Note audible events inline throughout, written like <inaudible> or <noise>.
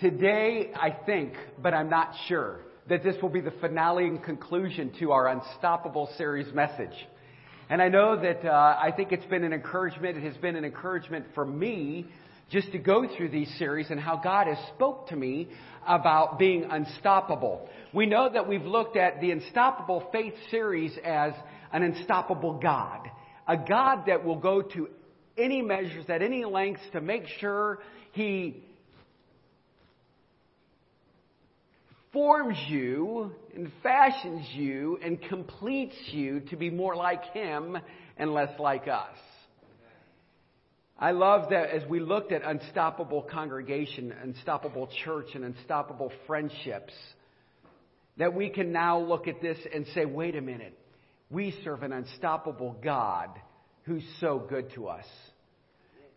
Today, I think, but I'm not sure, that this will be the finale and conclusion to our Unstoppable series message. And I know that uh, I think it's been an encouragement. It has been an encouragement for me just to go through these series and how God has spoke to me about being unstoppable. We know that we've looked at the Unstoppable Faith series as an unstoppable God, a God that will go to any measures, at any lengths to make sure He forms you and fashions you and completes you to be more like Him and less like us. I love that as we looked at unstoppable congregation, unstoppable church, and unstoppable friendships, that we can now look at this and say, wait a minute, we serve an unstoppable God who's so good to us.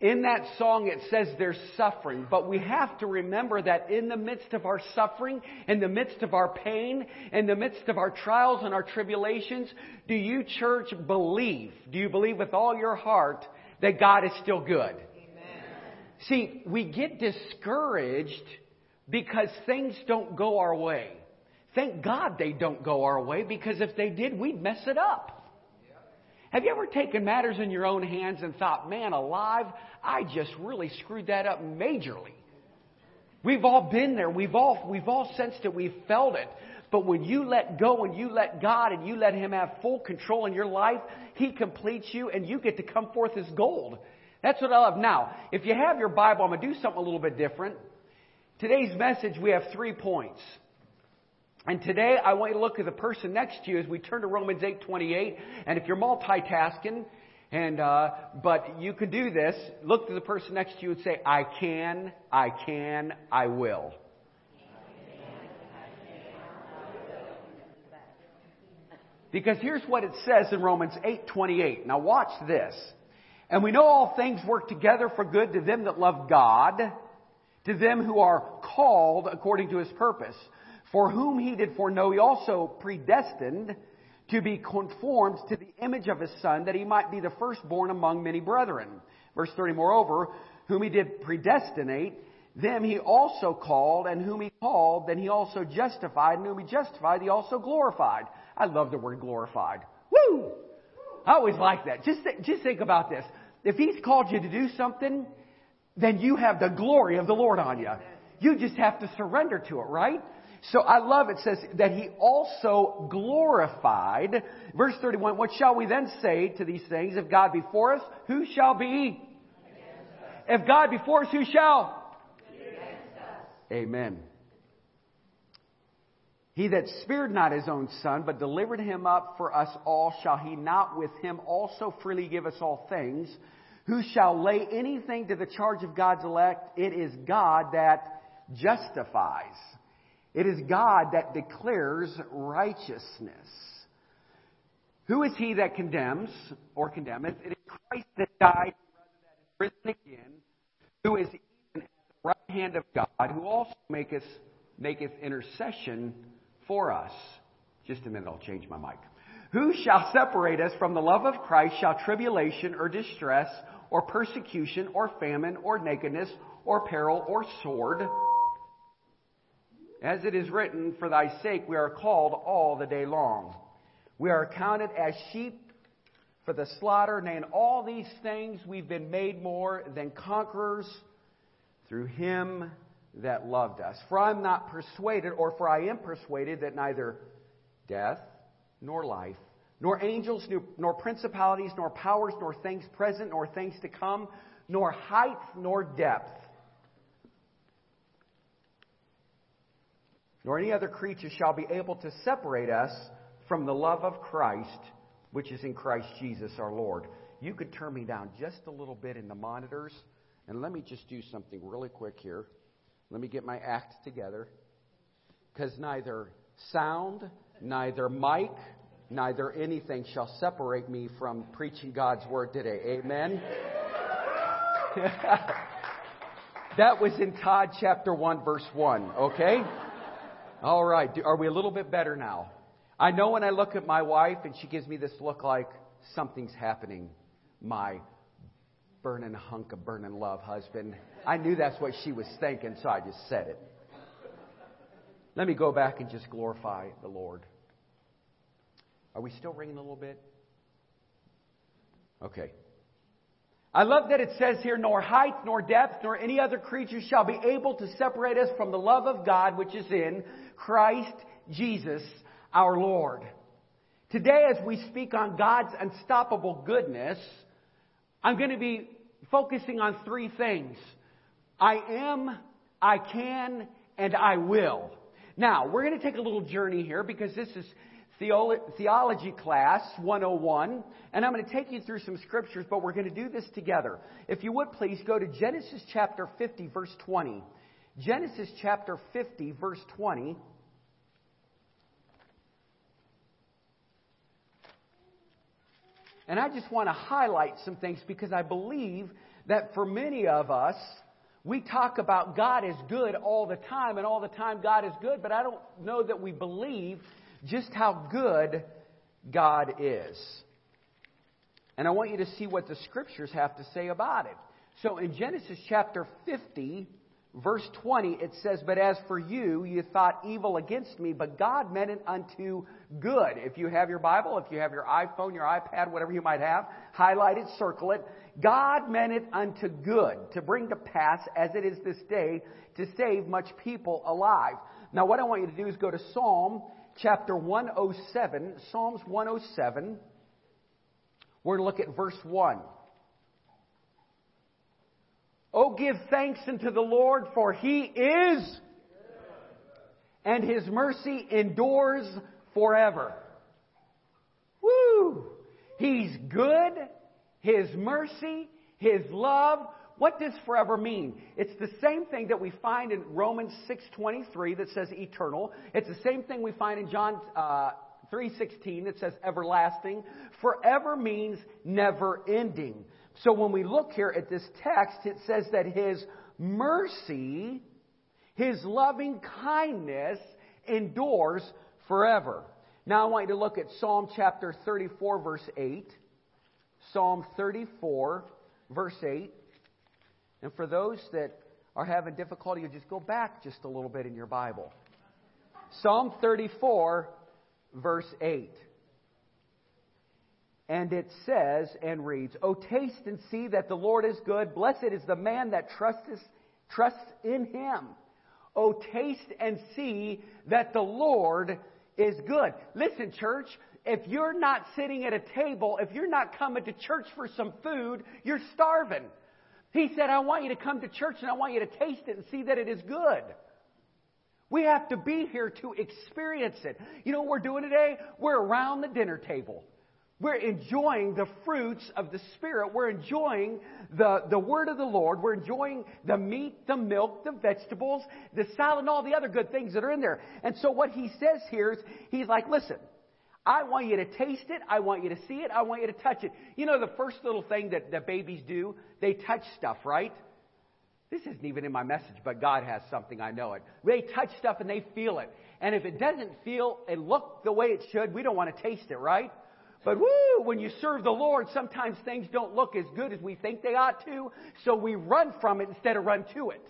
In that song, it says there's suffering, but we have to remember that in the midst of our suffering, in the midst of our pain, in the midst of our trials and our tribulations, do you, church, believe? Do you believe with all your heart that God is still good? Amen. See, we get discouraged because things don't go our way. Thank God they don't go our way because if they did, we'd mess it up. Have you ever taken matters in your own hands and thought, man alive, I just really screwed that up majorly? We've all been there. We've all, we've all sensed it. We've felt it. But when you let go and you let God and you let Him have full control in your life, He completes you and you get to come forth as gold. That's what I love. Now, if you have your Bible, I'm going to do something a little bit different. Today's message, we have three points. And today I want you to look at the person next to you as we turn to Romans 8:28. And if you're multitasking, and uh, but you can do this, look to the person next to you and say, "I can, I can, I will." Because here's what it says in Romans 8:28. Now watch this. And we know all things work together for good to them that love God, to them who are called according to his purpose. For whom he did foreknow, he also predestined to be conformed to the image of his son, that he might be the firstborn among many brethren. Verse 30, moreover, whom he did predestinate, them he also called, and whom he called, then he also justified, and whom he justified, he also glorified. I love the word glorified. Woo! I always like that. Just, th- just think about this. If he's called you to do something, then you have the glory of the Lord on you. You just have to surrender to it, right? So I love it says that he also glorified. Verse 31, what shall we then say to these things? If God be for us, who shall be? If God be for us, who shall? Amen. He that spared not his own son, but delivered him up for us all, shall he not with him also freely give us all things? Who shall lay anything to the charge of God's elect? It is God that justifies. It is God that declares righteousness. Who is he that condemns or condemneth? It is Christ that died rather that is risen again, who is even at the right hand of God, who also maketh, maketh intercession for us. Just a minute, I'll change my mic. Who shall separate us from the love of Christ? Shall tribulation or distress or persecution or famine or nakedness or peril or sword? As it is written, For thy sake we are called all the day long. We are counted as sheep for the slaughter. Nay, in all these things we've been made more than conquerors through him that loved us. For I am not persuaded, or for I am persuaded, that neither death, nor life, nor angels, nor principalities, nor powers, nor things present, nor things to come, nor height, nor depth nor any other creature shall be able to separate us from the love of Christ, which is in Christ Jesus our Lord. You could turn me down just a little bit in the monitors, and let me just do something really quick here. Let me get my act together. Because neither sound, neither mic, neither anything shall separate me from preaching God's word today. Amen? <laughs> that was in Todd chapter 1, verse 1, okay? All right. Are we a little bit better now? I know when I look at my wife and she gives me this look like something's happening, my burning hunk of burning love, husband. I knew that's what she was thinking, so I just said it. Let me go back and just glorify the Lord. Are we still ringing a little bit? Okay. I love that it says here, nor height, nor depth, nor any other creature shall be able to separate us from the love of God which is in Christ Jesus our Lord. Today, as we speak on God's unstoppable goodness, I'm going to be focusing on three things. I am, I can, and I will. Now, we're going to take a little journey here because this is theology class 101, and I'm going to take you through some scriptures, but we're going to do this together. If you would please go to Genesis chapter 50, verse 20. Genesis chapter 50, verse 20. And I just want to highlight some things because I believe that for many of us, we talk about God is good all the time, and all the time God is good, but I don't know that we believe just how good God is. And I want you to see what the scriptures have to say about it. So in Genesis chapter 50, verse 20, it says, But as for you, you thought evil against me, but God meant it unto good. If you have your Bible, if you have your iPhone, your iPad, whatever you might have, highlight it, circle it. God meant it unto good, to bring to pass, as it is this day, to save much people alive. Now, what I want you to do is go to Psalm chapter 107, Psalms 107. We're going to look at verse 1. Oh, give thanks unto the Lord, for he is, and his mercy endures forever. Woo! He's good, his mercy, his love. What does forever mean? It's the same thing that we find in Romans 6:23 that says eternal. It's the same thing we find in John uh, 3:16 that says everlasting. Forever means never ending. So when we look here at this text, it says that His mercy, His loving kindness endures forever. Now I want you to look at Psalm chapter 34, verse 8. Psalm 34, verse 8. And for those that are having difficulty, you just go back just a little bit in your Bible. Psalm 34, verse 8. And it says and reads, O taste and see that the Lord is good. Blessed is the man that trusteth, trusts in him. O taste and see that the Lord is good. Listen, church, if you're not sitting at a table, if you're not coming to church for some food, you're starving. He said, I want you to come to church and I want you to taste it and see that it is good. We have to be here to experience it. You know what we're doing today? We're around the dinner table. We're enjoying the fruits of the Spirit. We're enjoying the, the Word of the Lord. We're enjoying the meat, the milk, the vegetables, the salad, and all the other good things that are in there. And so what he says here is, he's like, listen, I want you to taste it. I want you to see it. I want you to touch it. You know, the first little thing that, that babies do, they touch stuff, right? This isn't even in my message, but God has something, I know it. They touch stuff and they feel it. And if it doesn't feel and look the way it should, we don't want to taste it, right? But woo, when you serve the Lord, sometimes things don't look as good as we think they ought to, so we run from it instead of run to it.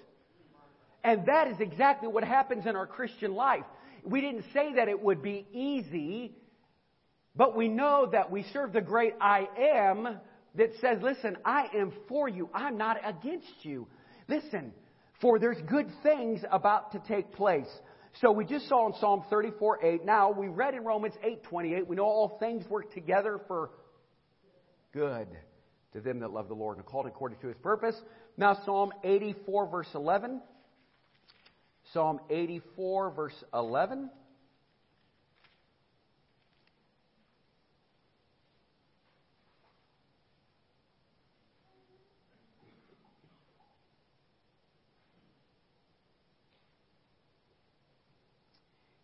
And that is exactly what happens in our Christian life. We didn't say that it would be easy, but we know that we serve the great I am that says, listen, I am for you. I'm not against you. Listen, for there's good things about to take place. So we just saw in Psalm 34 8. Now we read in Romans 8 28. We know all things work together for good to them that love the Lord and are called according to his purpose. Now Psalm 84 verse 11. Psalm 84 verse 11.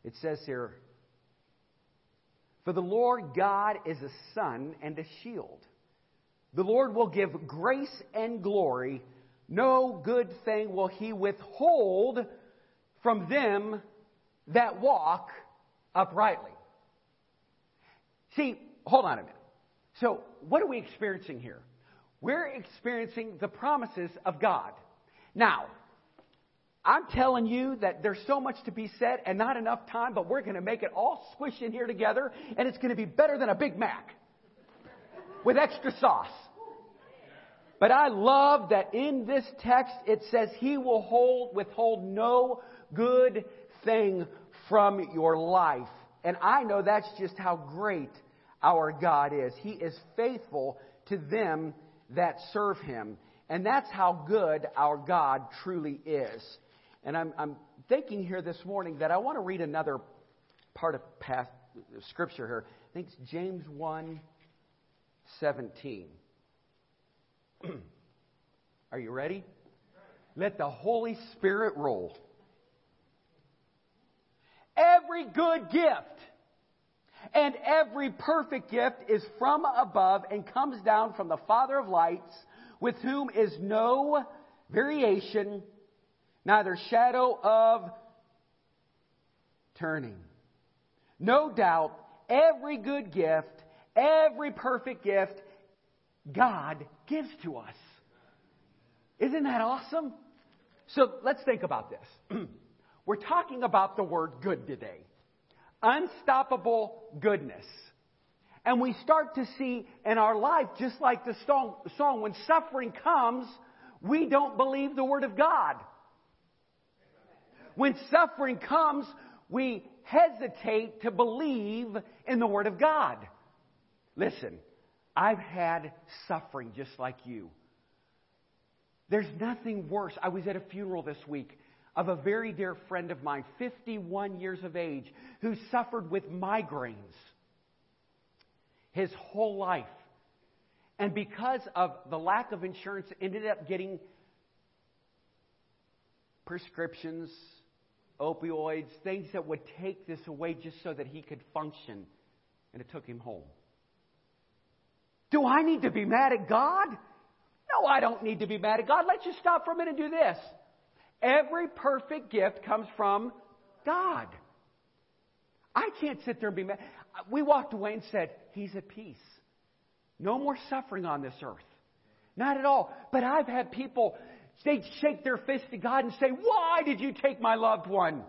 It says here, For the Lord God is a sun and a shield. The Lord will give grace and glory. No good thing will he withhold from them that walk uprightly. See, hold on a minute. So, what are we experiencing here? we're experiencing the promises of God. Now, I'm telling you that there's so much to be said and not enough time, but we're going to make it all squish in here together, and it's going to be better than a Big Mac with extra sauce. But I love that in this text it says he will hold, withhold no good thing from your life. And I know that's just how great our God is. He is faithful to them that serve him. And that's how good our God truly is. And I'm, I'm thinking here this morning that I want to read another part of past uh, scripture here. I think it's James 1 17. <clears throat> Are you ready? Let the Holy Spirit roll. Every good gift and every perfect gift is from above and comes down from the Father of lights, with whom is no variation, neither shadow of turning. No doubt, every good gift, every perfect gift, God gives to us. Isn't that awesome? So let's think about this. <clears throat> We're talking about the word good today. Unstoppable goodness. And we start to see in our life, just like the song, when suffering comes, we don't believe the word of God. When suffering comes, we hesitate to believe in the word of God. Listen, I've had suffering just like you. There's nothing worse. I was at a funeral this week of a very dear friend of mine, 51 years of age, who suffered with migraines his whole life. And because of the lack of insurance, ended up getting prescriptions, opioids, things that would take this away just so that he could function. And it took him home. Do I need to be mad at God? No, I don't need to be mad at God. Let's just stop for a minute and do this. Every perfect gift comes from God. I can't sit there and be mad. We walked away and said, He's at peace. No more suffering on this earth. Not at all. But I've had people, they shake their fist to God and say, Why did you take my loved one?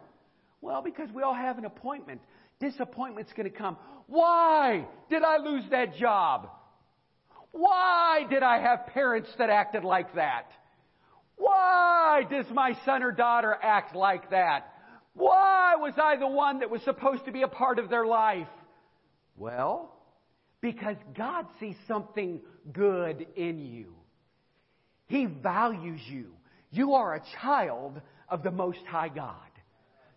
Well, because we all have an appointment. Disappointment's going to come. Why did I lose that job? Why did I have parents that acted like that? Why does my son or daughter act like that? Why was I the one that was supposed to be a part of their life? Well, because God sees something good in you. He values you. You are a child of the Most High God.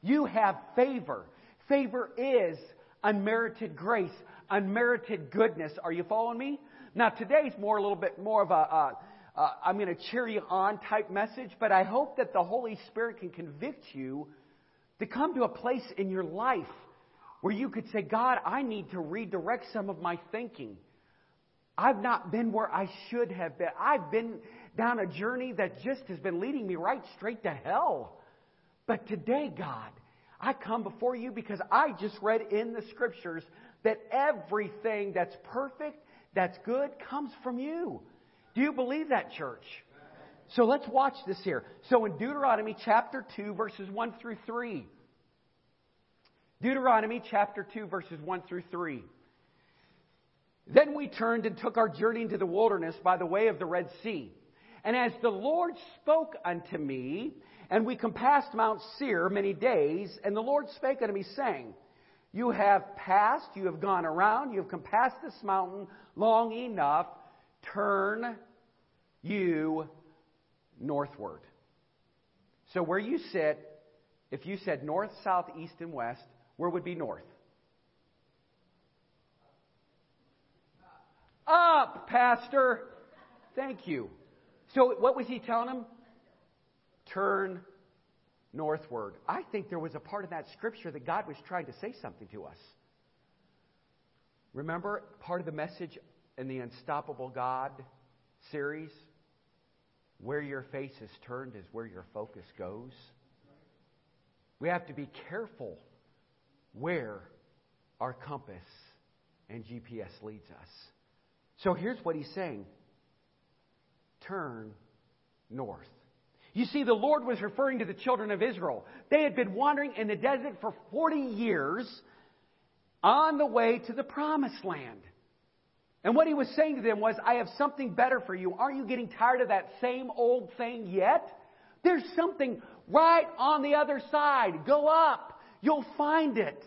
You have favor. Favor is unmerited grace, unmerited goodness. Are you following me? Now, today's more a little bit more of a, uh, uh, I'm going to cheer you on type message, but I hope that the Holy Spirit can convict you to come to a place in your life where you could say, God, I need to redirect some of my thinking. I've not been where I should have been. I've been down a journey that just has been leading me right straight to hell. But today, God, I come before you because I just read in the scriptures that everything that's perfect that's good comes from you. Do you believe that, church? So let's watch this here. So in Deuteronomy chapter 2, verses 1 through 3. Deuteronomy chapter 2, verses 1 through 3. Then we turned and took our journey into the wilderness by the way of the Red Sea. And as the Lord spoke unto me, and we compassed Mount Seir many days, and the Lord spake unto me, saying, You have passed, you have gone around, you have compassed this mountain long enough, turn you northward. So where you sit, if you said north, south, east, and west, where would be north? Up, Pastor. Thank you. So what was he telling him? Turn northward. I think there was a part of that scripture that God was trying to say something to us. Remember part of the message in the Unstoppable God series? Where your face is turned is where your focus goes. We have to be careful where our compass and GPS leads us. So here's what he's saying turn north. You see, the Lord was referring to the children of Israel. They had been wandering in the desert for 40 years on the way to the promised land. And what he was saying to them was, I have something better for you. Aren't you getting tired of that same old thing yet? There's something right on the other side. Go up. You'll find it.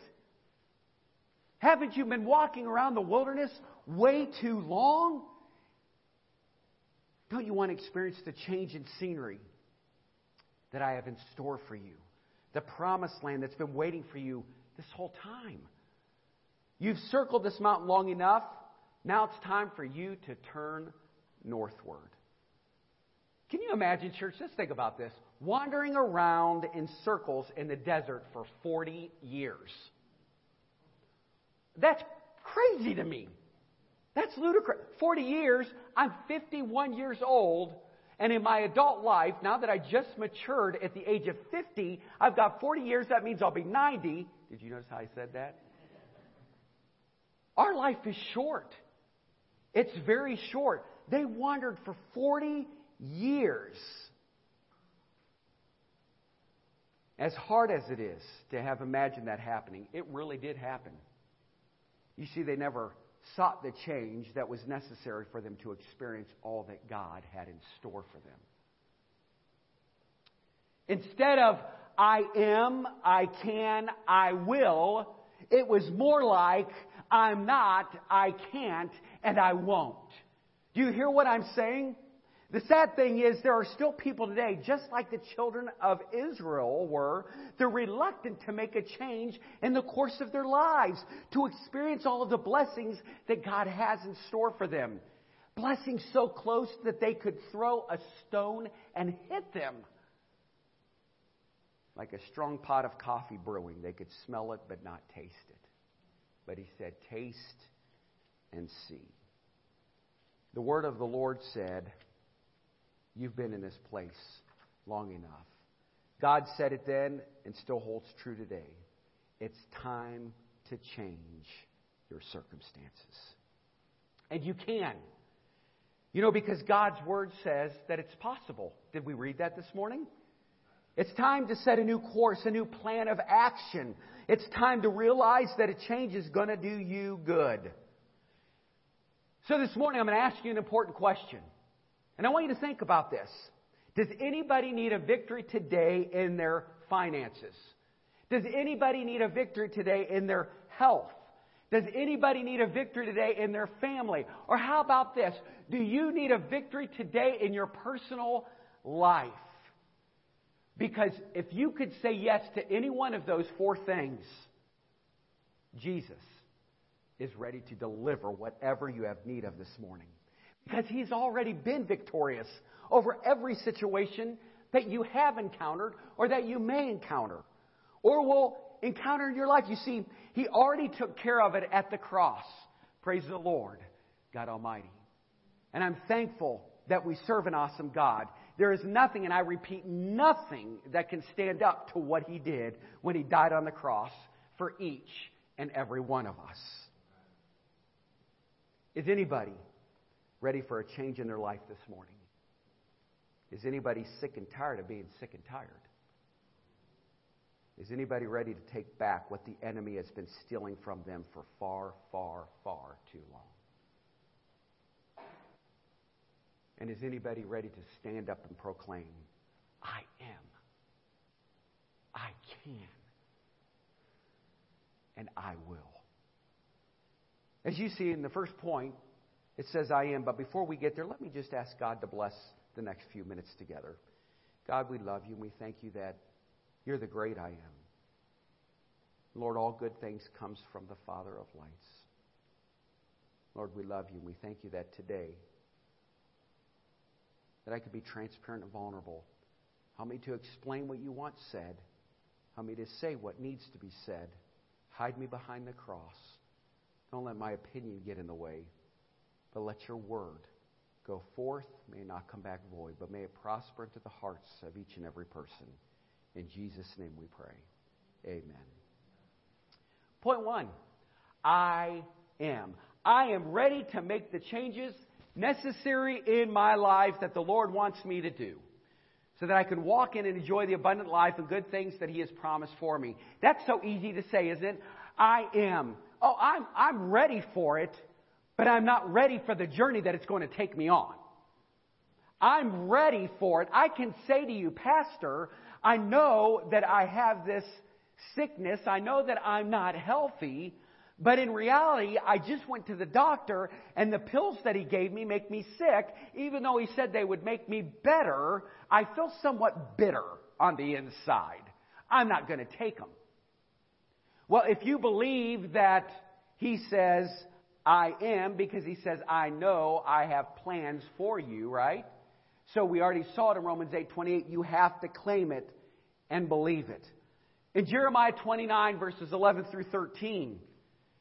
Haven't you been walking around the wilderness way too long? Don't you want to experience the change in scenery that I have in store for you? The promised land that's been waiting for you this whole time. You've circled this mountain long enough. Now it's time for you to turn northward. Can you imagine, church? Just think about this. Wandering around in circles in the desert for 40 years. That's crazy to me. That's ludicrous. 40 years, I'm 51 years old, and in my adult life, now that I just matured at the age of 50, I've got 40 years, that means I'll be 90. Did you notice how I said that? Our life is short. It's very short. They wandered for 40 years. As hard as it is to have imagined that happening, it really did happen. You see, they never sought the change that was necessary for them to experience all that God had in store for them. Instead of, I am, I can, I will, it was more like, I'm not, I can't, and I won't. Do you hear what I'm saying? The sad thing is, there are still people today, just like the children of Israel were, they're reluctant to make a change in the course of their lives, to experience all of the blessings that God has in store for them. Blessings so close that they could throw a stone and hit them. Like a strong pot of coffee brewing, they could smell it but not taste it. But he said, Taste and see. The word of the Lord said, You've been in this place long enough. God said it then and still holds true today. It's time to change your circumstances. And you can. You know, because God's Word says that it's possible. Did we read that this morning? It's time to set a new course, a new plan of action. It's time to realize that a change is going to do you good. So this morning I'm going to ask you an important question. And I want you to think about this. Does anybody need a victory today in their finances? Does anybody need a victory today in their health? Does anybody need a victory today in their family? Or how about this? Do you need a victory today in your personal life? Because if you could say yes to any one of those four things, Jesus is ready to deliver whatever you have need of this morning. Because he's already been victorious over every situation that you have encountered or that you may encounter or will encounter in your life. You see, he already took care of it at the cross. Praise the Lord, God Almighty. And I'm thankful that we serve an awesome God. There is nothing, and I repeat, nothing that can stand up to what he did when he died on the cross for each and every one of us. Is anybody ready for a change in their life this morning? Is anybody sick and tired of being sick and tired? Is anybody ready to take back what the enemy has been stealing from them for far, far, far too long? And is anybody ready to stand up and proclaim, I am, I can, and I will? As you see in the first point, it says, I am. But before we get there, let me just ask God to bless the next few minutes together. God, we love you and we thank you that you're the great I am. Lord, all good things comes from the Father of lights. Lord, we love you and we thank you that today that I could be transparent and vulnerable. Help me to explain what you once said. Help me to say what needs to be said. Hide me behind the cross. Don't let my opinion get in the way but let your word go forth, may not come back void, but may it prosper into the hearts of each and every person. In Jesus' name we pray. Amen. Point one I am. I am ready to make the changes necessary in my life that the Lord wants me to do so that I can walk in and enjoy the abundant life and good things that He has promised for me. That's so easy to say, isn't it? I am. Oh, I'm, I'm ready for it, but I'm not ready for the journey that it's going to take me on. I'm ready for it. I can say to you, Pastor, I know that I have this sickness. I know that I'm not healthy. But in reality, I just went to the doctor and the pills that he gave me make me sick. Even though he said they would make me better, I feel somewhat bitter on the inside. I'm not going to take them. Well, if you believe that he says, I am, because he says, I know I have plans for you, right? So we already saw it in Romans 8 28. You have to claim it and believe it. In Jeremiah 29, verses 11 through 13,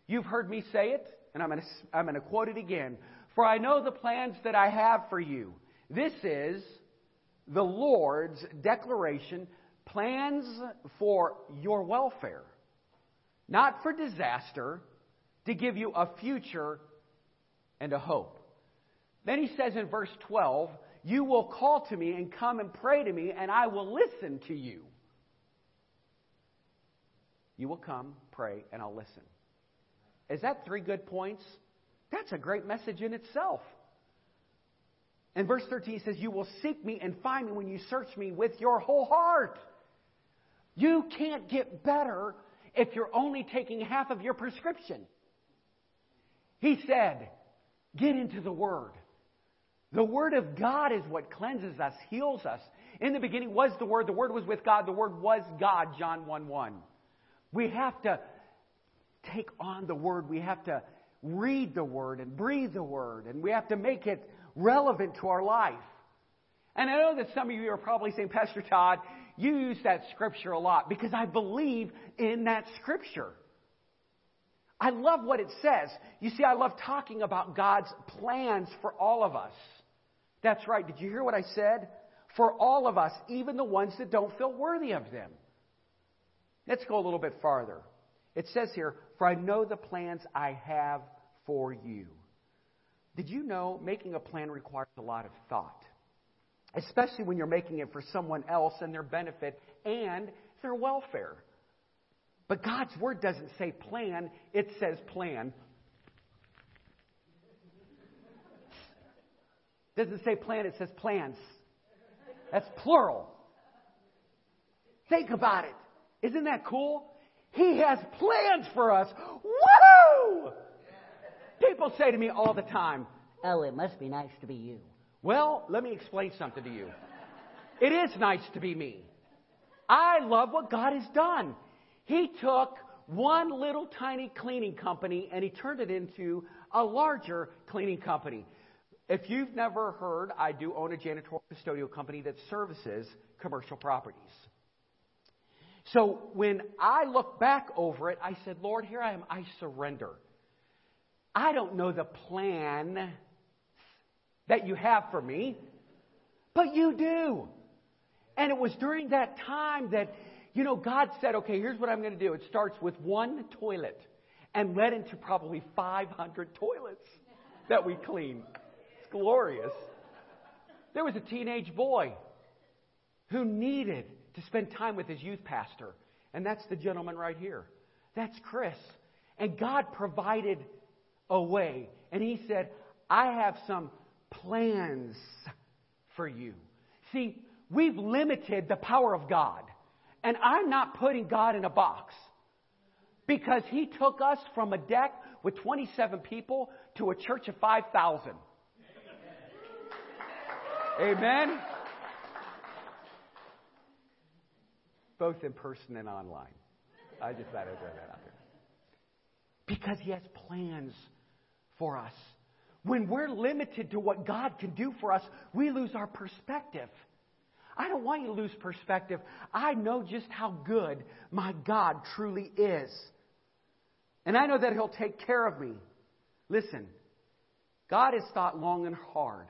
You've heard me say it, and I'm going, to, I'm going to quote it again. For I know the plans that I have for you. This is the Lord's declaration plans for your welfare, not for disaster, to give you a future and a hope. Then he says in verse 12, You will call to me and come and pray to me, and I will listen to you. You will come, pray, and I'll listen. Is that three good points? That's a great message in itself. And verse 13 says, You will seek me and find me when you search me with your whole heart. You can't get better if you're only taking half of your prescription. He said, Get into the Word. The Word of God is what cleanses us, heals us. In the beginning was the Word. The Word was with God. The Word was God, John 1 1. We have to take on the Word. We have to read the Word and breathe the Word, and we have to make it relevant to our life. And I know that some of you are probably saying, Pastor Todd, you use that scripture a lot because I believe in that scripture. I love what it says. You see, I love talking about God's plans for all of us. That's right. Did you hear what I said? For all of us, even the ones that don't feel worthy of them. Let's go a little bit farther. It says here, For I know the plans I have for you. Did you know making a plan requires a lot of thought? Especially when you're making it for someone else and their benefit and their welfare. But God's Word doesn't say plan, it says plan. Doesn't say plan, it says plans. That's plural. Think about it. Isn't that cool? He has plans for us. Woo! People say to me all the time, Oh, it must be nice to be you. Well, let me explain something to you. It is nice to be me. I love what God has done. He took one little tiny cleaning company and he turned it into a larger cleaning company. If you've never heard, I do own a janitorial custodial company that services commercial properties. So when I look back over it, I said, Lord, here I am. I surrender. I don't know the plan that you have for me, but you do. And it was during that time that, you know, God said, okay, here's what I'm going to do. It starts with one toilet and led into probably 500 toilets that we clean. It's glorious. There was a teenage boy who needed to spend time with his youth pastor. And that's the gentleman right here. That's Chris. And God provided a way. And he said, I have some plans for you. See, we've limited the power of God. And I'm not putting God in a box. Because he took us from a deck with 27 people to a church of 5,000. Amen. both in person and online. I just thought I'd throw that out there. Because He has plans for us. When we're limited to what God can do for us, we lose our perspective. I don't want you to lose perspective. I know just how good my God truly is. And I know that He'll take care of me. Listen, God has thought long and hard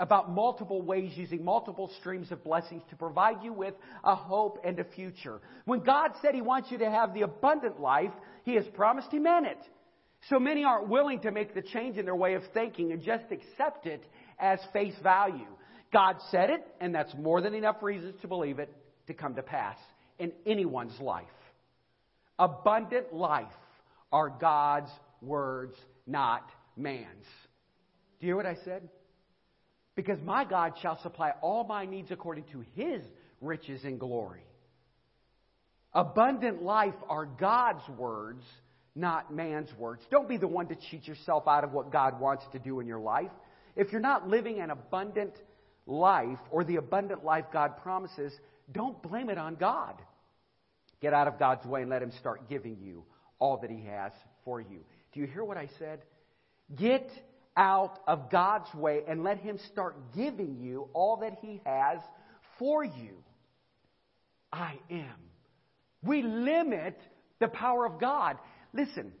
about multiple ways using multiple streams of blessings to provide you with a hope and a future. When God said He wants you to have the abundant life, He has promised He meant it. So many aren't willing to make the change in their way of thinking and just accept it as face value. God said it, and that's more than enough reasons to believe it to come to pass in anyone's life. Abundant life are God's words, not man's. Do you hear what I said? Because my God shall supply all my needs according to his riches and glory. Abundant life are God's words, not man's words. Don't be the one to cheat yourself out of what God wants to do in your life. If you're not living an abundant life or the abundant life God promises, don't blame it on God. Get out of God's way and let Him start giving you all that He has for you. Do you hear what I said? Get out of God's way and let Him start giving you all that He has for you. I am. We limit the power of God. Listen,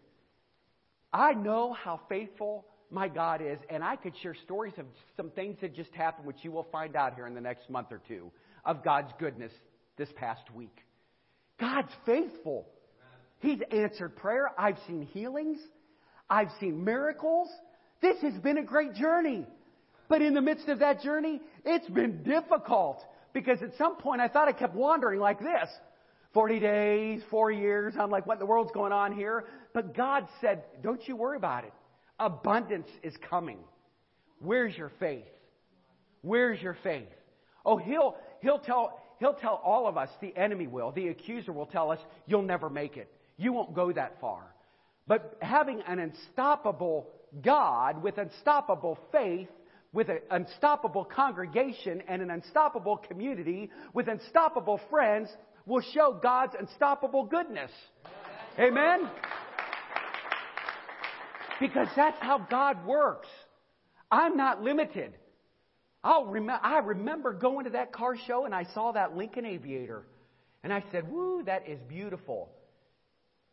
I know how faithful my God is, and I could share stories of some things that just happened, which you will find out here in the next month or two, of God's goodness this past week. God's faithful. He's answered prayer. I've seen healings. I've seen miracles. This has been a great journey. But in the midst of that journey, it's been difficult because at some point I thought I kept wandering like this. 40 days, four years. I'm like, what in the world's going on here? But God said, don't you worry about it. Abundance is coming. Where's your faith? Where's your faith? Oh, he'll, he'll tell, he'll tell all of us, the enemy will, the accuser will tell us, you'll never make it. You won't go that far. But having an unstoppable God with unstoppable faith, with an unstoppable congregation and an unstoppable community, with unstoppable friends, will show God's unstoppable goodness. Amen? Because that's how God works. I'm not limited. I'll rem- I remember going to that car show and I saw that Lincoln Aviator. And I said, Woo, that is beautiful.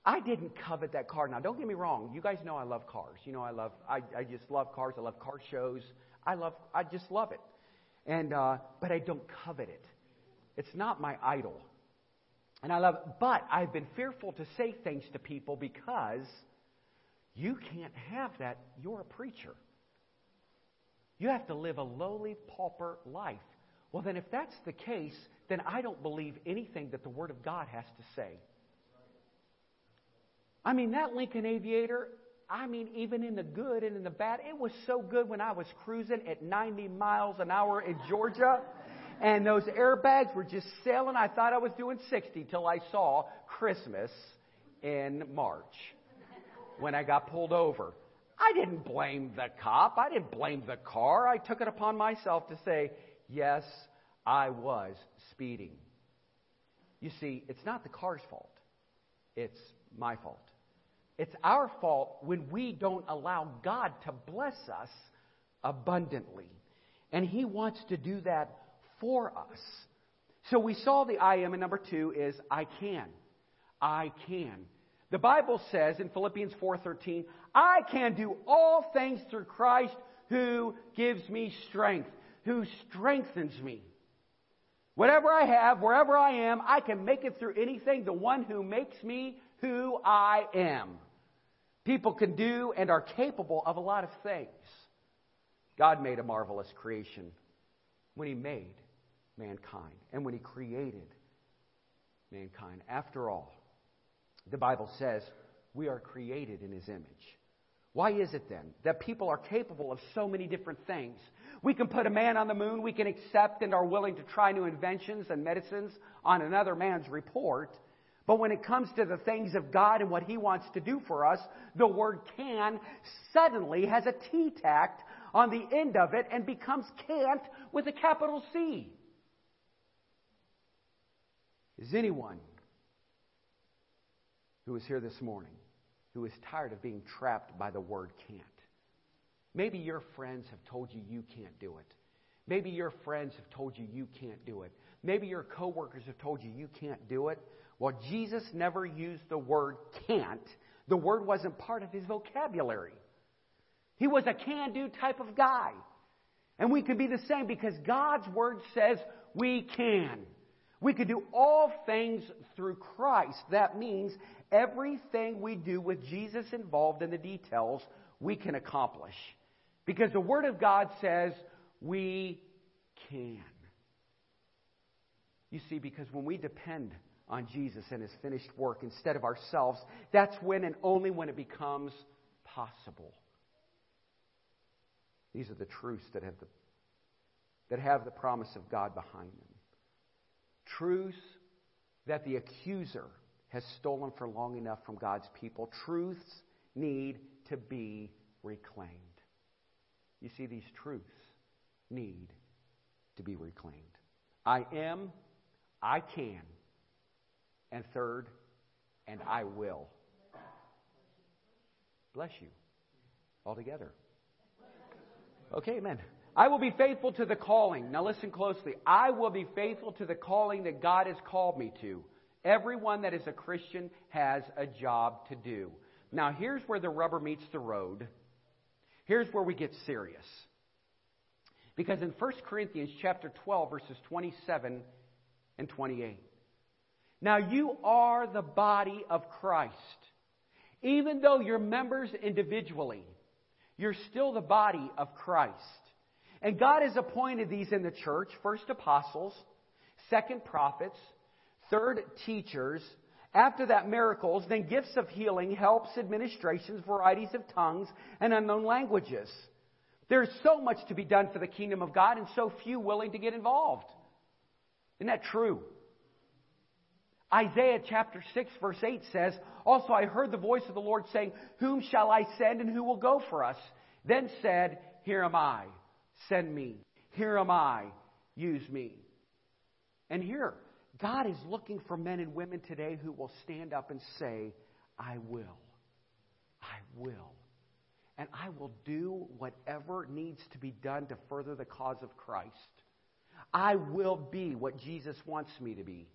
I didn't covet that car. Now, don't get me wrong. You guys know I love cars. You know, I love, I, I just love cars. I love car shows. I love, I just love it. And, uh, but I don't covet it. It's not my idol. And I love, but I've been fearful to say things to people because you can't have that. You're a preacher. You have to live a lowly pauper life. Well, then, if that's the case, then I don't believe anything that the Word of God has to say. I mean, that Lincoln Aviator, I mean, even in the good and in the bad, it was so good when I was cruising at 90 miles an hour in Georgia. And those airbags were just sailing. I thought I was doing 60 till I saw Christmas in March when I got pulled over. I didn't blame the cop. I didn't blame the car. I took it upon myself to say, yes, I was speeding. You see, it's not the car's fault. It's my fault. It's our fault when we don't allow God to bless us abundantly. And He wants to do that for us. So we saw the I am, and number two is I can. I can. The Bible says in Philippians 4:13, "I can do all things through Christ who gives me strength, who strengthens me." Whatever I have, wherever I am, I can make it through anything, the one who makes me who I am. People can do and are capable of a lot of things. God made a marvelous creation when He made mankind and when He created mankind. After all, the Bible says we are created in His image. Why is it then that people are capable of so many different things? We can put a man on the moon, we can accept and are willing to try new inventions and medicines on another man's report. But when it comes to the things of God and what He wants to do for us, the word can suddenly has a T tacked on the end of it and becomes can't with a capital C. Is anyone who is here this morning who is tired of being trapped by the word can't. Maybe your friends have told you you can't do it. Maybe your friends have told you you can't do it. Maybe your coworkers have told you you can't do it. Well, Jesus never used the word can't. The word wasn't part of his vocabulary. He was a can do type of guy. And we can be the same because God's word says we can. We can do all things through Christ. That means everything we do with Jesus involved in the details, we can accomplish. Because the Word of God says we can. You see, because when we depend on Jesus and His finished work instead of ourselves, that's when and only when it becomes possible. These are the truths that have the, that have the promise of God behind them. Truths that the accuser has stolen for long enough from God's people. Truths need to be reclaimed. You see, these truths need to be reclaimed. I am, I can, and third, and I will. Bless you. All together. Okay, amen. I will be faithful to the calling. Now listen closely. I will be faithful to the calling that God has called me to. Everyone that is a Christian has a job to do. Now here's where the rubber meets the road. Here's where we get serious. Because in 1 Corinthians chapter 12 verses 27 and 28. Now you are the body of Christ. Even though you're members individually, you're still the body of Christ. And God has appointed these in the church first apostles, second prophets, third teachers, after that miracles, then gifts of healing, helps, administrations, varieties of tongues, and unknown languages. There's so much to be done for the kingdom of God and so few willing to get involved. Isn't that true? Isaiah chapter 6 verse 8 says, Also I heard the voice of the Lord saying, Whom shall I send and who will go for us? Then said, Here am I, send me. Here am I, use me. And here, God is looking for men and women today who will stand up and say, I will. I will. And I will do whatever needs to be done to further the cause of Christ. I will be what Jesus wants me to be.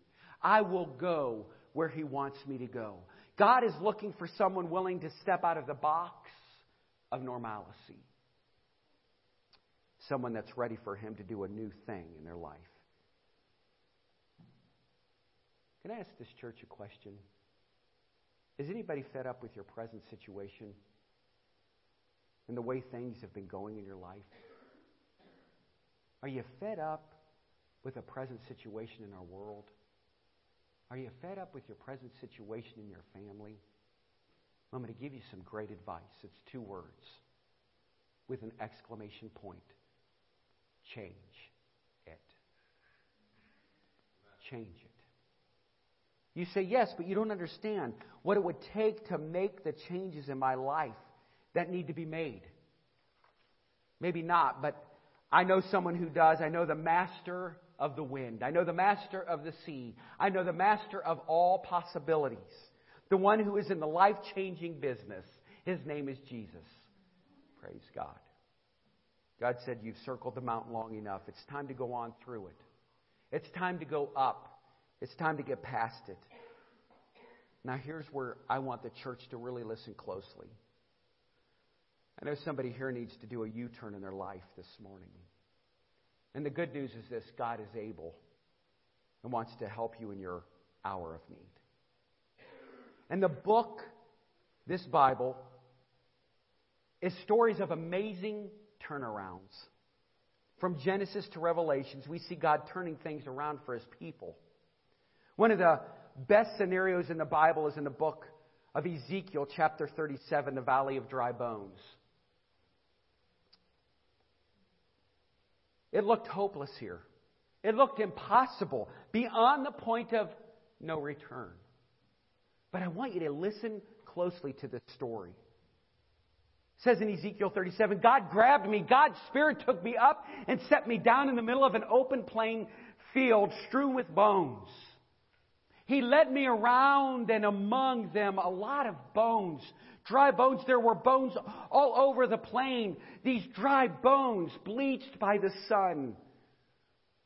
I will go where He wants me to go. God is looking for someone willing to step out of the box of normalcy. Someone that's ready for Him to do a new thing in their life. Can I ask this church a question? Is anybody fed up with your present situation and the way things have been going in your life? Are you fed up with the present situation in our world? Are you fed up with your present situation in your family? I'm going to give you some great advice. It's two words with an exclamation point change it. Change it. You say, yes, but you don't understand what it would take to make the changes in my life that need to be made. Maybe not, but I know someone who does. I know the master of the wind. I know the master of the sea. I know the master of all possibilities. The one who is in the life changing business. His name is Jesus. Praise God. God said, You've circled the mountain long enough. It's time to go on through it. It's time to go up. It's time to get past it. Now, here's where I want the church to really listen closely. I know somebody here needs to do a U turn in their life this morning. And the good news is this God is able and wants to help you in your hour of need. And the book, this Bible, is stories of amazing turnarounds. From Genesis to Revelations, we see God turning things around for his people. One of the best scenarios in the Bible is in the book of Ezekiel, chapter 37, the Valley of Dry Bones. It looked hopeless here. It looked impossible, beyond the point of no return. But I want you to listen closely to this story. Says in Ezekiel 37, God grabbed me, God's Spirit took me up and set me down in the middle of an open plain field strewn with bones. He led me around and among them a lot of bones, dry bones. There were bones all over the plain, these dry bones bleached by the sun.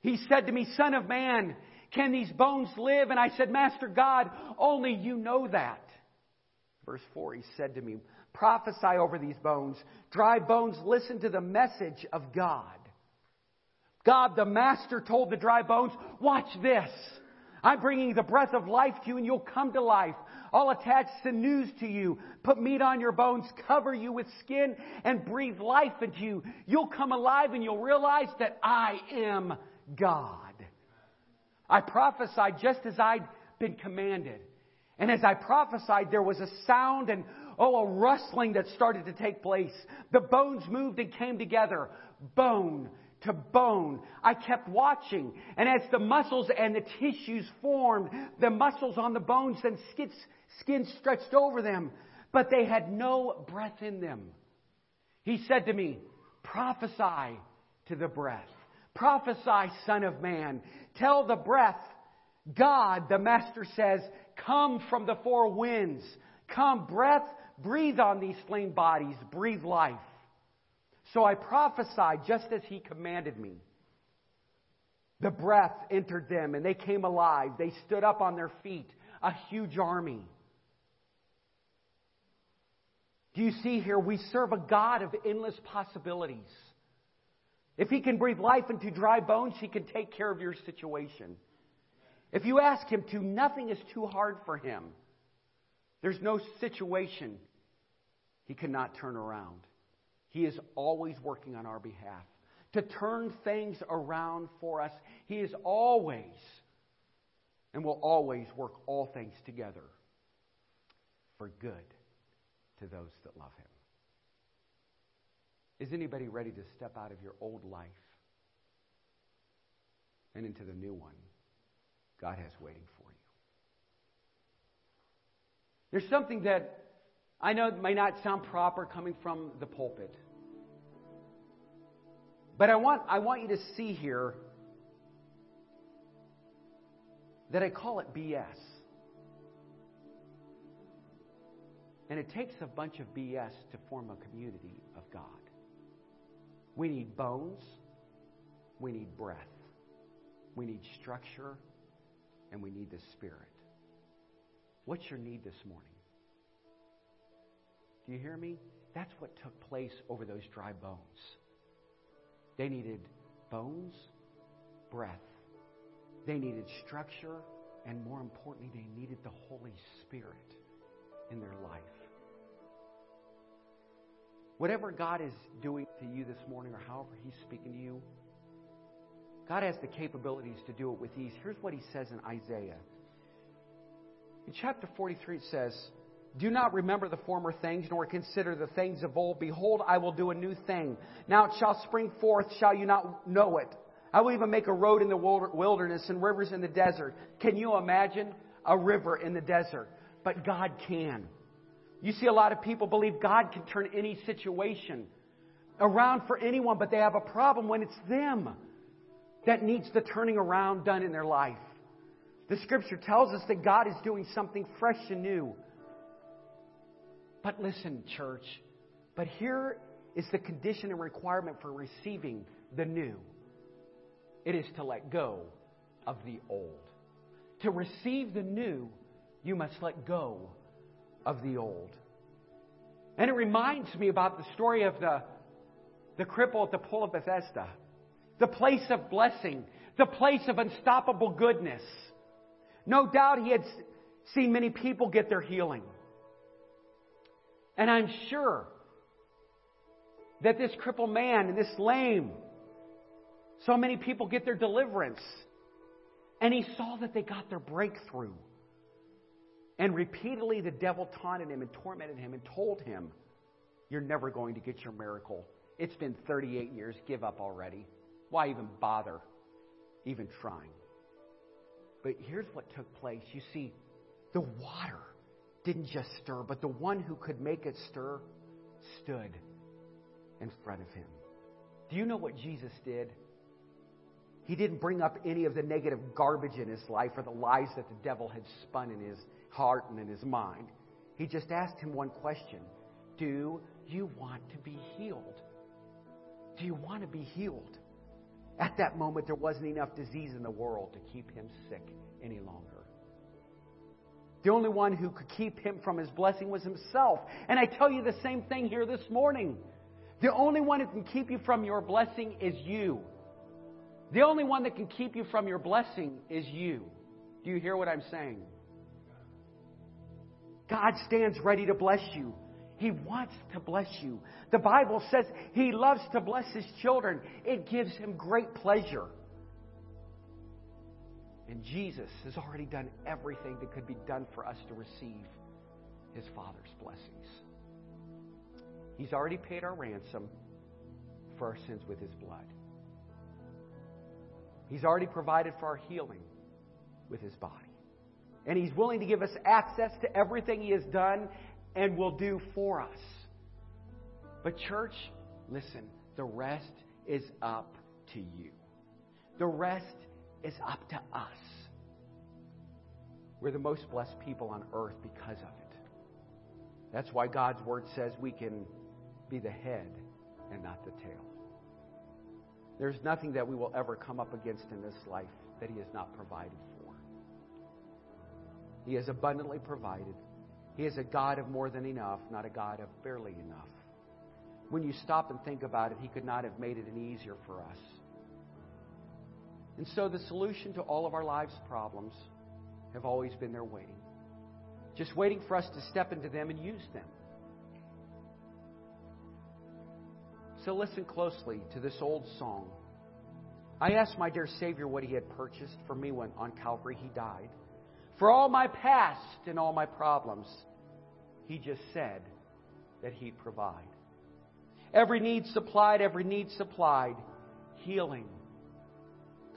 He said to me, Son of man, can these bones live? And I said, Master God, only you know that. Verse 4, he said to me, Prophesy over these bones. Dry bones, listen to the message of God. God, the Master, told the dry bones, Watch this. I'm bringing the breath of life to you and you'll come to life. I'll attach sinews to you, put meat on your bones, cover you with skin, and breathe life into you. You'll come alive and you'll realize that I am God. I prophesied just as I'd been commanded. And as I prophesied, there was a sound and, oh, a rustling that started to take place. The bones moved and came together. Bone to bone. I kept watching. And as the muscles and the tissues formed, the muscles on the bones, then skin stretched over them. But they had no breath in them. He said to me, prophesy to the breath. Prophesy, son of man. Tell the breath, God, the master says, come from the four winds. Come, breath, breathe on these slain bodies, breathe life. So I prophesied just as he commanded me. The breath entered them and they came alive. They stood up on their feet, a huge army. Do you see here? We serve a God of endless possibilities. If He can breathe life into dry bones, He can take care of your situation. If you ask Him to, nothing is too hard for Him. There's no situation He cannot turn around. He is always working on our behalf to turn things around for us. He is always and will always work all things together for good to those that love Him. Is anybody ready to step out of your old life and into the new one God has waiting for you? There's something that I know may not sound proper coming from the pulpit. But I want, I want you to see here that I call it BS. And it takes a bunch of BS to form a community of God. We need bones, we need breath, we need structure, and we need the Spirit. What's your need this morning? Do you hear me? That's what took place over those dry bones. They needed bones, breath. They needed structure, and more importantly, they needed the Holy Spirit in their life. Whatever God is doing to you this morning or however He's speaking to you, God has the capabilities to do it with ease. Here's what He says in Isaiah. In chapter 43, it says, Do not remember the former things, nor consider the things of old. Behold, I will do a new thing. Now it shall spring forth, shall you not know it? I will even make a road in the wilderness and rivers in the desert. Can you imagine a river in the desert? But God can. You see, a lot of people believe God can turn any situation around for anyone, but they have a problem when it's them that needs the turning around done in their life. The scripture tells us that God is doing something fresh and new. But listen, church, but here is the condition and requirement for receiving the new it is to let go of the old. To receive the new, you must let go of the old. And it reminds me about the story of the, the cripple at the pool of Bethesda, the place of blessing, the place of unstoppable goodness. No doubt he had seen many people get their healing. And I'm sure that this crippled man and this lame, so many people get their deliverance. And he saw that they got their breakthrough. And repeatedly the devil taunted him and tormented him and told him, You're never going to get your miracle. It's been 38 years. Give up already. Why even bother even trying? But here's what took place. You see, the water didn't just stir, but the one who could make it stir stood in front of him. Do you know what Jesus did? He didn't bring up any of the negative garbage in his life or the lies that the devil had spun in his heart and in his mind. He just asked him one question Do you want to be healed? Do you want to be healed? At that moment, there wasn't enough disease in the world to keep him sick any longer. The only one who could keep him from his blessing was himself. And I tell you the same thing here this morning. The only one who can keep you from your blessing is you. The only one that can keep you from your blessing is you. Do you hear what I'm saying? God stands ready to bless you. He wants to bless you. The Bible says He loves to bless His children. It gives Him great pleasure. And Jesus has already done everything that could be done for us to receive His Father's blessings. He's already paid our ransom for our sins with His blood. He's already provided for our healing with His body. And He's willing to give us access to everything He has done and will do for us. But, church, listen, the rest is up to you. The rest is up to us. We're the most blessed people on earth because of it. That's why God's Word says we can be the head and not the tail. There's nothing that we will ever come up against in this life that He has not provided for. He has abundantly provided. He is a God of more than enough, not a God of barely enough. When you stop and think about it, He could not have made it any easier for us. And so the solution to all of our lives' problems have always been there waiting. Just waiting for us to step into them and use them. So listen closely to this old song. I asked my dear Savior what He had purchased for me when on Calvary He died. For all my past and all my problems, He just said that He'd provide. Every need supplied, every need supplied. Healing,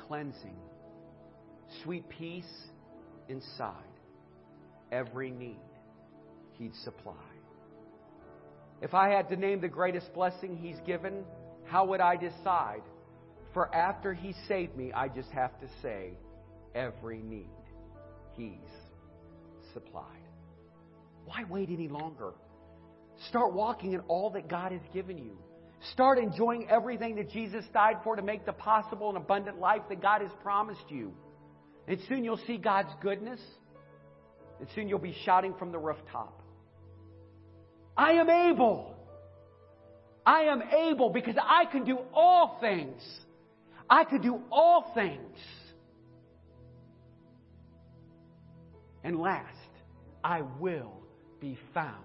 cleansing, sweet peace inside. Every need He'd supply. If I had to name the greatest blessing He's given, how would I decide? For after He saved me, I just have to say, every need He's supplied. Why wait any longer? Start walking in all that God has given you. Start enjoying everything that Jesus died for to make the possible and abundant life that God has promised you. And soon you'll see God's goodness. And soon you'll be shouting from the rooftop. I am able. I am able because I can do all things. I can do all things. And last, I will be found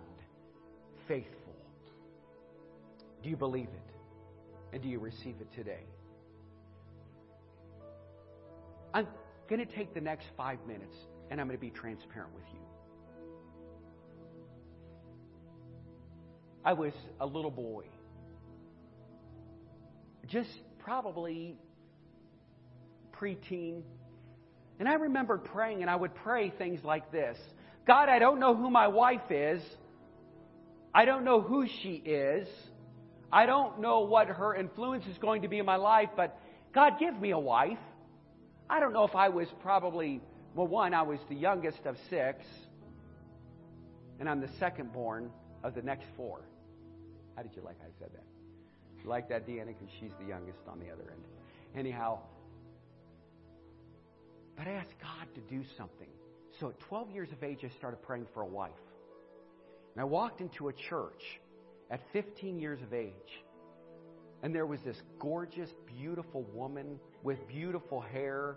faithful. Do you believe it? And do you receive it today? I'm going to take the next five minutes and I'm going to be transparent with you. I was a little boy, just probably preteen, and I remember praying, and I would pray things like this God, I don't know who my wife is. I don't know who she is. I don't know what her influence is going to be in my life, but God, give me a wife. I don't know if I was probably, well, one, I was the youngest of six, and I'm the second born of the next four. How did you like I said that? You like that, Deanna? Because she's the youngest on the other end. Anyhow, but I asked God to do something. So at 12 years of age, I started praying for a wife. And I walked into a church at 15 years of age. And there was this gorgeous, beautiful woman with beautiful hair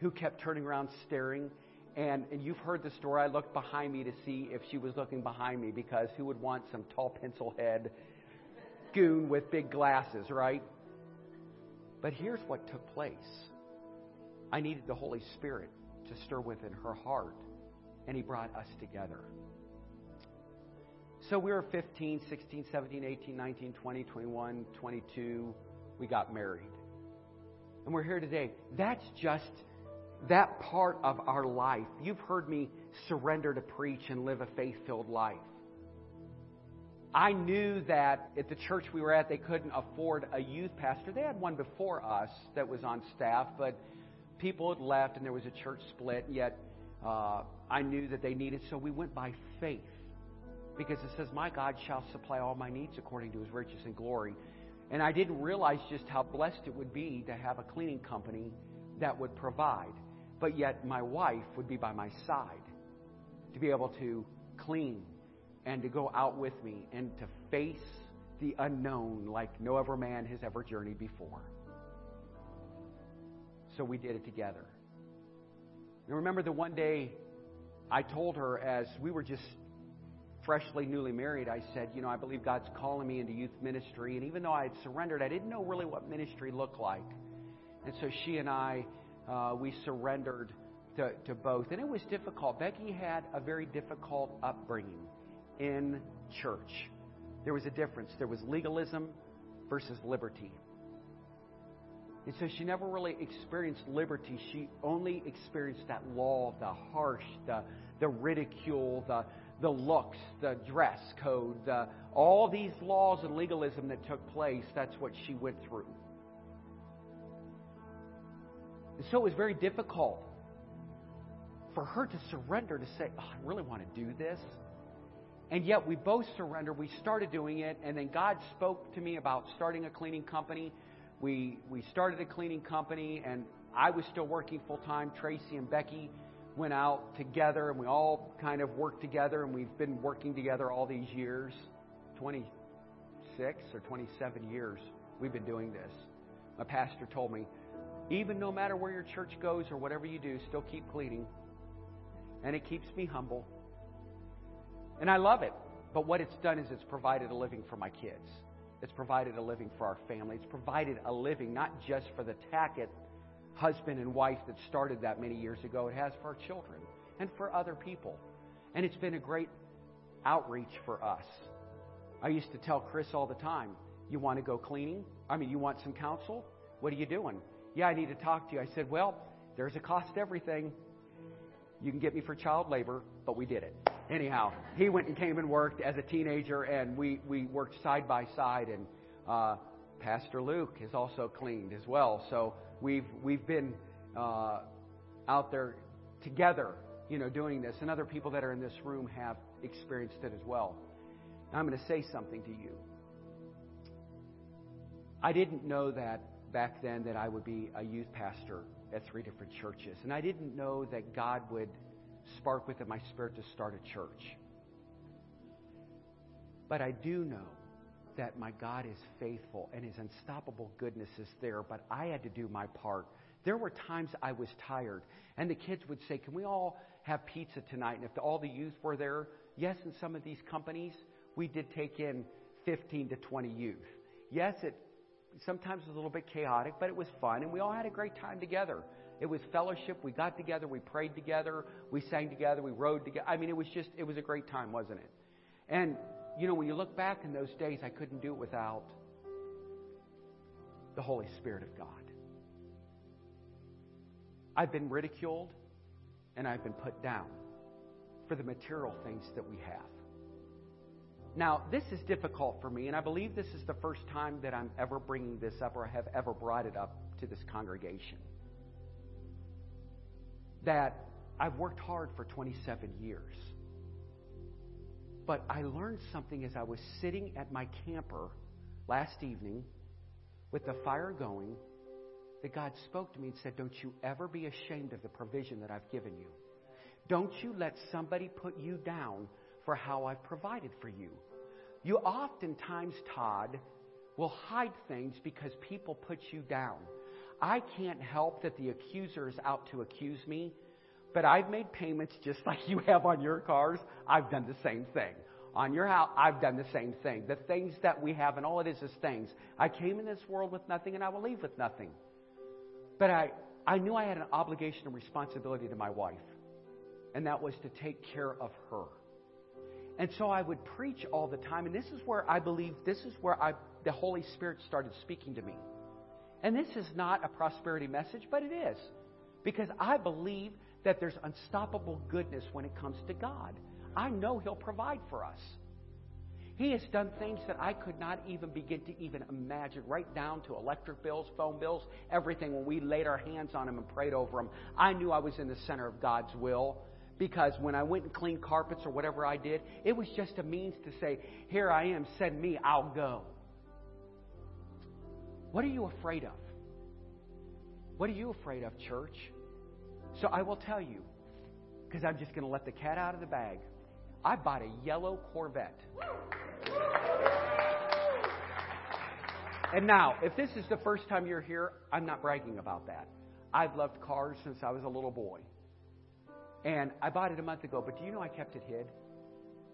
who kept turning around staring. And, and you've heard the story. I looked behind me to see if she was looking behind me because who would want some tall pencil head goon with big glasses, right? But here's what took place I needed the Holy Spirit to stir within her heart, and He brought us together. So we were 15, 16, 17, 18, 19, 20, 21, 22. We got married. And we're here today. That's just that part of our life. You've heard me surrender to preach and live a faith filled life. I knew that at the church we were at, they couldn't afford a youth pastor. They had one before us that was on staff, but people had left and there was a church split, yet uh, I knew that they needed, so we went by faith. Because it says, My God shall supply all my needs according to his riches and glory. And I didn't realize just how blessed it would be to have a cleaning company that would provide but yet my wife would be by my side to be able to clean and to go out with me and to face the unknown like no other man has ever journeyed before. So we did it together. And remember the one day I told her as we were just freshly newly married, I said, You know, I believe God's calling me into youth ministry. And even though I had surrendered, I didn't know really what ministry looked like. And so she and I, uh, we surrendered to, to both. And it was difficult. Becky had a very difficult upbringing in church. There was a difference. There was legalism versus liberty. And so she never really experienced liberty. She only experienced that law, the harsh, the, the ridicule, the, the looks, the dress code, the, all these laws and legalism that took place. That's what she went through. And so it was very difficult for her to surrender to say, oh, I really want to do this. And yet we both surrendered. We started doing it, and then God spoke to me about starting a cleaning company. We we started a cleaning company, and I was still working full time. Tracy and Becky went out together, and we all kind of worked together, and we've been working together all these years 26 or 27 years we've been doing this. My pastor told me, even no matter where your church goes or whatever you do, still keep cleaning. And it keeps me humble. And I love it. But what it's done is it's provided a living for my kids. It's provided a living for our family. It's provided a living not just for the Tackett husband and wife that started that many years ago. It has for our children and for other people. And it's been a great outreach for us. I used to tell Chris all the time, You want to go cleaning? I mean, you want some counsel? What are you doing? Yeah, I need to talk to you. I said, Well, there's a cost to everything. You can get me for child labor, but we did it. Anyhow, he went and came and worked as a teenager, and we, we worked side by side. And uh, Pastor Luke has also cleaned as well. So we've, we've been uh, out there together, you know, doing this. And other people that are in this room have experienced it as well. I'm going to say something to you. I didn't know that back then that I would be a youth pastor at three different churches. And I didn't know that God would spark within my spirit to start a church. But I do know that my God is faithful and his unstoppable goodness is there, but I had to do my part. There were times I was tired, and the kids would say, Can we all have pizza tonight? And if all the youth were there, yes, in some of these companies, we did take in 15 to 20 youth. Yes, it sometimes was a little bit chaotic, but it was fun, and we all had a great time together. It was fellowship. We got together, we prayed together, we sang together, we rode together. I mean, it was just, it was a great time, wasn't it? And, you know, when you look back in those days, I couldn't do it without the Holy Spirit of God. I've been ridiculed and I've been put down for the material things that we have. Now, this is difficult for me, and I believe this is the first time that I'm ever bringing this up or have ever brought it up to this congregation. That I've worked hard for 27 years. But I learned something as I was sitting at my camper last evening with the fire going that God spoke to me and said, Don't you ever be ashamed of the provision that I've given you. Don't you let somebody put you down for how I've provided for you. You oftentimes, Todd, will hide things because people put you down. I can't help that the accuser is out to accuse me, but I've made payments just <laughs> like you have on your cars. I've done the same thing. On your house, I've done the same thing. The things that we have, and all it is is things. I came in this world with nothing, and I will leave with nothing. But I, I knew I had an obligation and responsibility to my wife, and that was to take care of her. And so I would preach all the time. And this is where I believe, this is where I, the Holy Spirit started speaking to me. And this is not a prosperity message, but it is. Because I believe that there's unstoppable goodness when it comes to God. I know He'll provide for us. He has done things that I could not even begin to even imagine, right down to electric bills, phone bills, everything. When we laid our hands on Him and prayed over Him, I knew I was in the center of God's will because when I went and cleaned carpets or whatever I did, it was just a means to say, Here I am, send me, I'll go. What are you afraid of? What are you afraid of, church? So I will tell you, because I'm just going to let the cat out of the bag. I bought a yellow Corvette. And now, if this is the first time you're here, I'm not bragging about that. I've loved cars since I was a little boy. And I bought it a month ago, but do you know I kept it hid?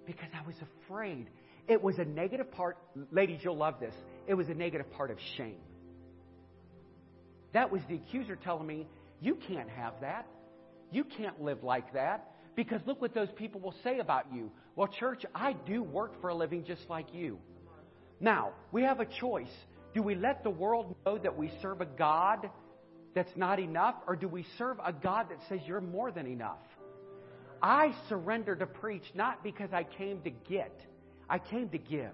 Because I was afraid. It was a negative part. Ladies, you'll love this. It was a negative part of shame. That was the accuser telling me, you can't have that. You can't live like that. Because look what those people will say about you. Well, church, I do work for a living just like you. Now, we have a choice. Do we let the world know that we serve a God that's not enough, or do we serve a God that says you're more than enough? I surrender to preach not because I came to get, I came to give.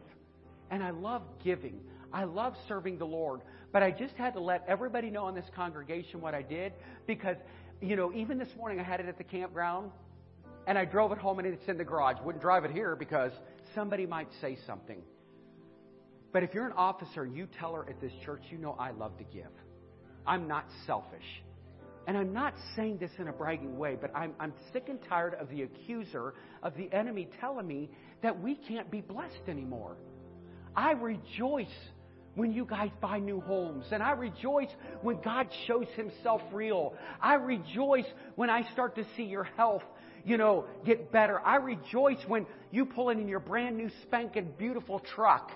And I love giving. I love serving the Lord. But I just had to let everybody know in this congregation what I did because, you know, even this morning I had it at the campground and I drove it home and it's in the garage. Wouldn't drive it here because somebody might say something. But if you're an officer and you tell her at this church, you know I love to give. I'm not selfish. And I'm not saying this in a bragging way, but I'm, I'm sick and tired of the accuser, of the enemy telling me that we can't be blessed anymore. I rejoice when you guys buy new homes. And I rejoice when God shows himself real. I rejoice when I start to see your health, you know, get better. I rejoice when you pull in your brand new spanking beautiful truck.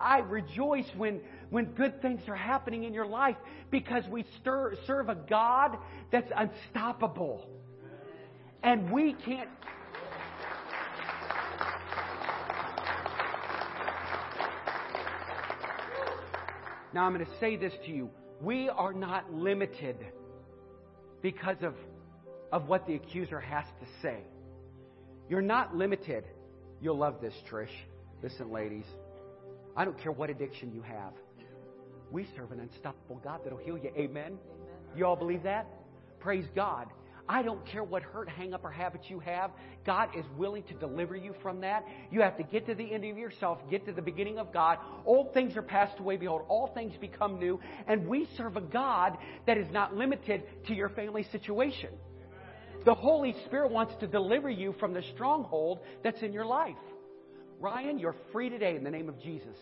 I rejoice when, when good things are happening in your life because we stir, serve a God that's unstoppable. And we can't, Now, I'm going to say this to you. We are not limited because of, of what the accuser has to say. You're not limited. You'll love this, Trish. Listen, ladies. I don't care what addiction you have. We serve an unstoppable God that'll heal you. Amen? Amen. You all believe that? Praise God. I don't care what hurt, hang up, or habit you have. God is willing to deliver you from that. You have to get to the end of yourself, get to the beginning of God. Old things are passed away. Behold, all things become new. And we serve a God that is not limited to your family situation. The Holy Spirit wants to deliver you from the stronghold that's in your life. Ryan, you're free today in the name of Jesus.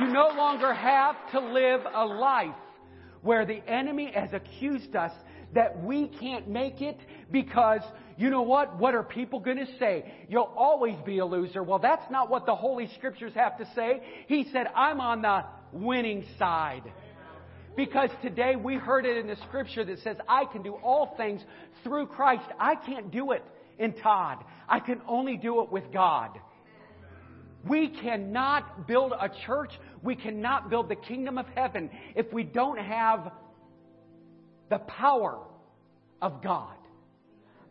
You no longer have to live a life where the enemy has accused us that we can't make it because, you know what? What are people going to say? You'll always be a loser. Well, that's not what the Holy Scriptures have to say. He said, I'm on the winning side. Because today we heard it in the Scripture that says, I can do all things through Christ. I can't do it in Todd. I can only do it with God. We cannot build a church, we cannot build the kingdom of heaven if we don't have the power of God.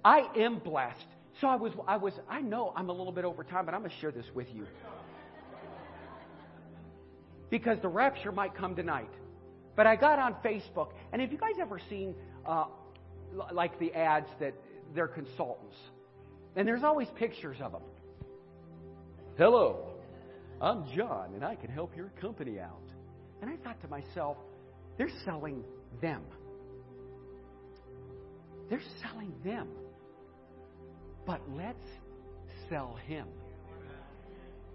I am blessed. So I was, I was, I know I'm a little bit over time, but I'm going to share this with you. Because the rapture might come tonight. But I got on Facebook, and have you guys ever seen, uh, like the ads that they're consultants? And there's always pictures of them. Hello, I'm John, and I can help your company out. And I thought to myself, they're selling them. They're selling them. But let's sell him.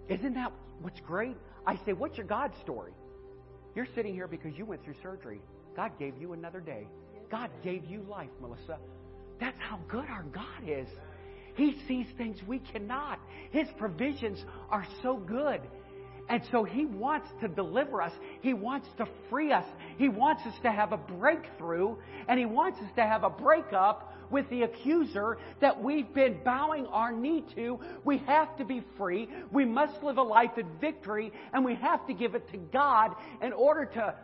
Isn't that what's great? I say, what's your God story? You're sitting here because you went through surgery. God gave you another day. God gave you life, Melissa. That's how good our God is. He sees things we cannot. His provisions are so good. And so He wants to deliver us. He wants to free us. He wants us to have a breakthrough. And He wants us to have a breakup with the accuser that we've been bowing our knee to. We have to be free. We must live a life in victory. And we have to give it to God in order to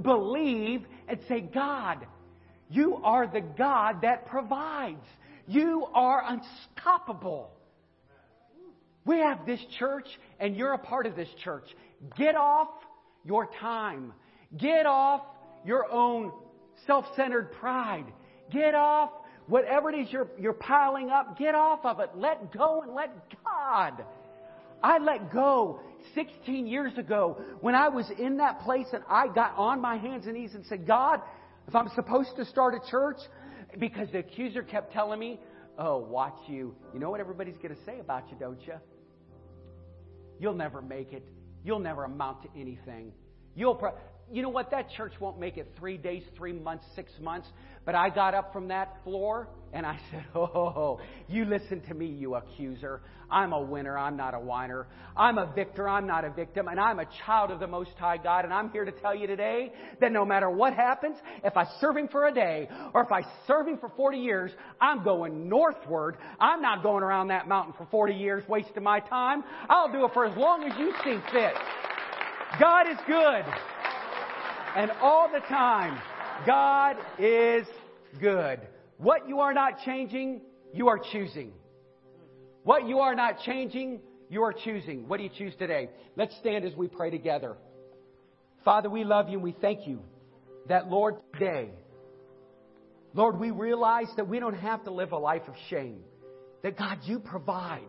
believe and say, God, you are the God that provides. You are unstoppable. We have this church, and you're a part of this church. Get off your time. Get off your own self centered pride. Get off whatever it is you're, you're piling up. Get off of it. Let go and let God. I let go 16 years ago when I was in that place and I got on my hands and knees and said, God, if I'm supposed to start a church, because the accuser kept telling me, oh, watch you. You know what everybody's going to say about you, don't you? You'll never make it. You'll never amount to anything. You'll pro- you know what? That church won't make it three days, three months, six months. But I got up from that floor and I <laughs> said, Oh, you listen to me, you accuser. I'm a winner. I'm not a whiner. I'm a victor. I'm not a victim. And I'm a child of the Most High God. And I'm here to tell you today that no matter what happens, if I serve Him for a day or if I serve Him for 40 years, I'm going northward. I'm not going around that mountain for 40 years wasting my time. I'll do it for as long as you see fit. God is good. And all the time, God is good. What you are not changing, you are choosing. What you are not changing, you are choosing. What do you choose today? Let's stand as we pray together. Father, we love you and we thank you that, Lord, today, Lord, we realize that we don't have to live a life of shame. That, God, you provide.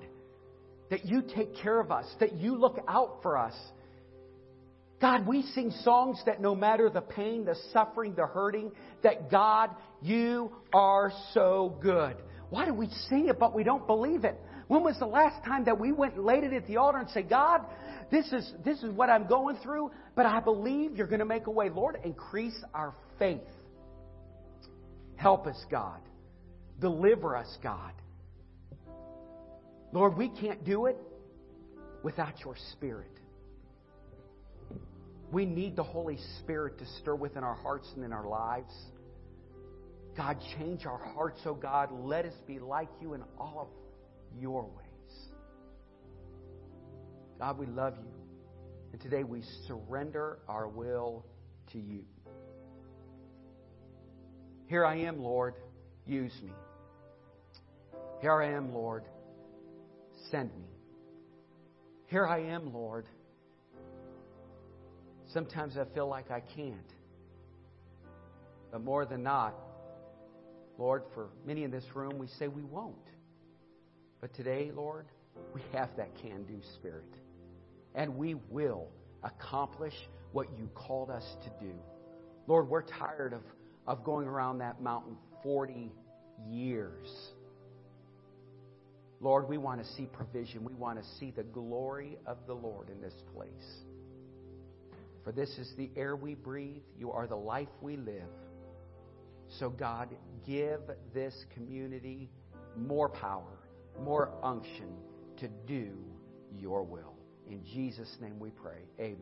That you take care of us. That you look out for us. God, we sing songs that no matter the pain, the suffering, the hurting, that God, you are so good. Why do we sing it but we don't believe it? When was the last time that we went and laid it at the altar and said, God, this is, this is what I'm going through, but I believe you're going to make a way. Lord, increase our faith. Help us, God. Deliver us, God. Lord, we can't do it without your Spirit. We need the Holy Spirit to stir within our hearts and in our lives. God, change our hearts, oh God. Let us be like you in all of your ways. God, we love you. And today we surrender our will to you. Here I am, Lord. Use me. Here I am, Lord. Send me. Here I am, Lord. Sometimes I feel like I can't. But more than not, Lord, for many in this room, we say we won't. But today, Lord, we have that can do spirit. And we will accomplish what you called us to do. Lord, we're tired of, of going around that mountain 40 years. Lord, we want to see provision. We want to see the glory of the Lord in this place. For this is the air we breathe. You are the life we live. So, God, give this community more power, more unction to do your will. In Jesus' name we pray. Amen.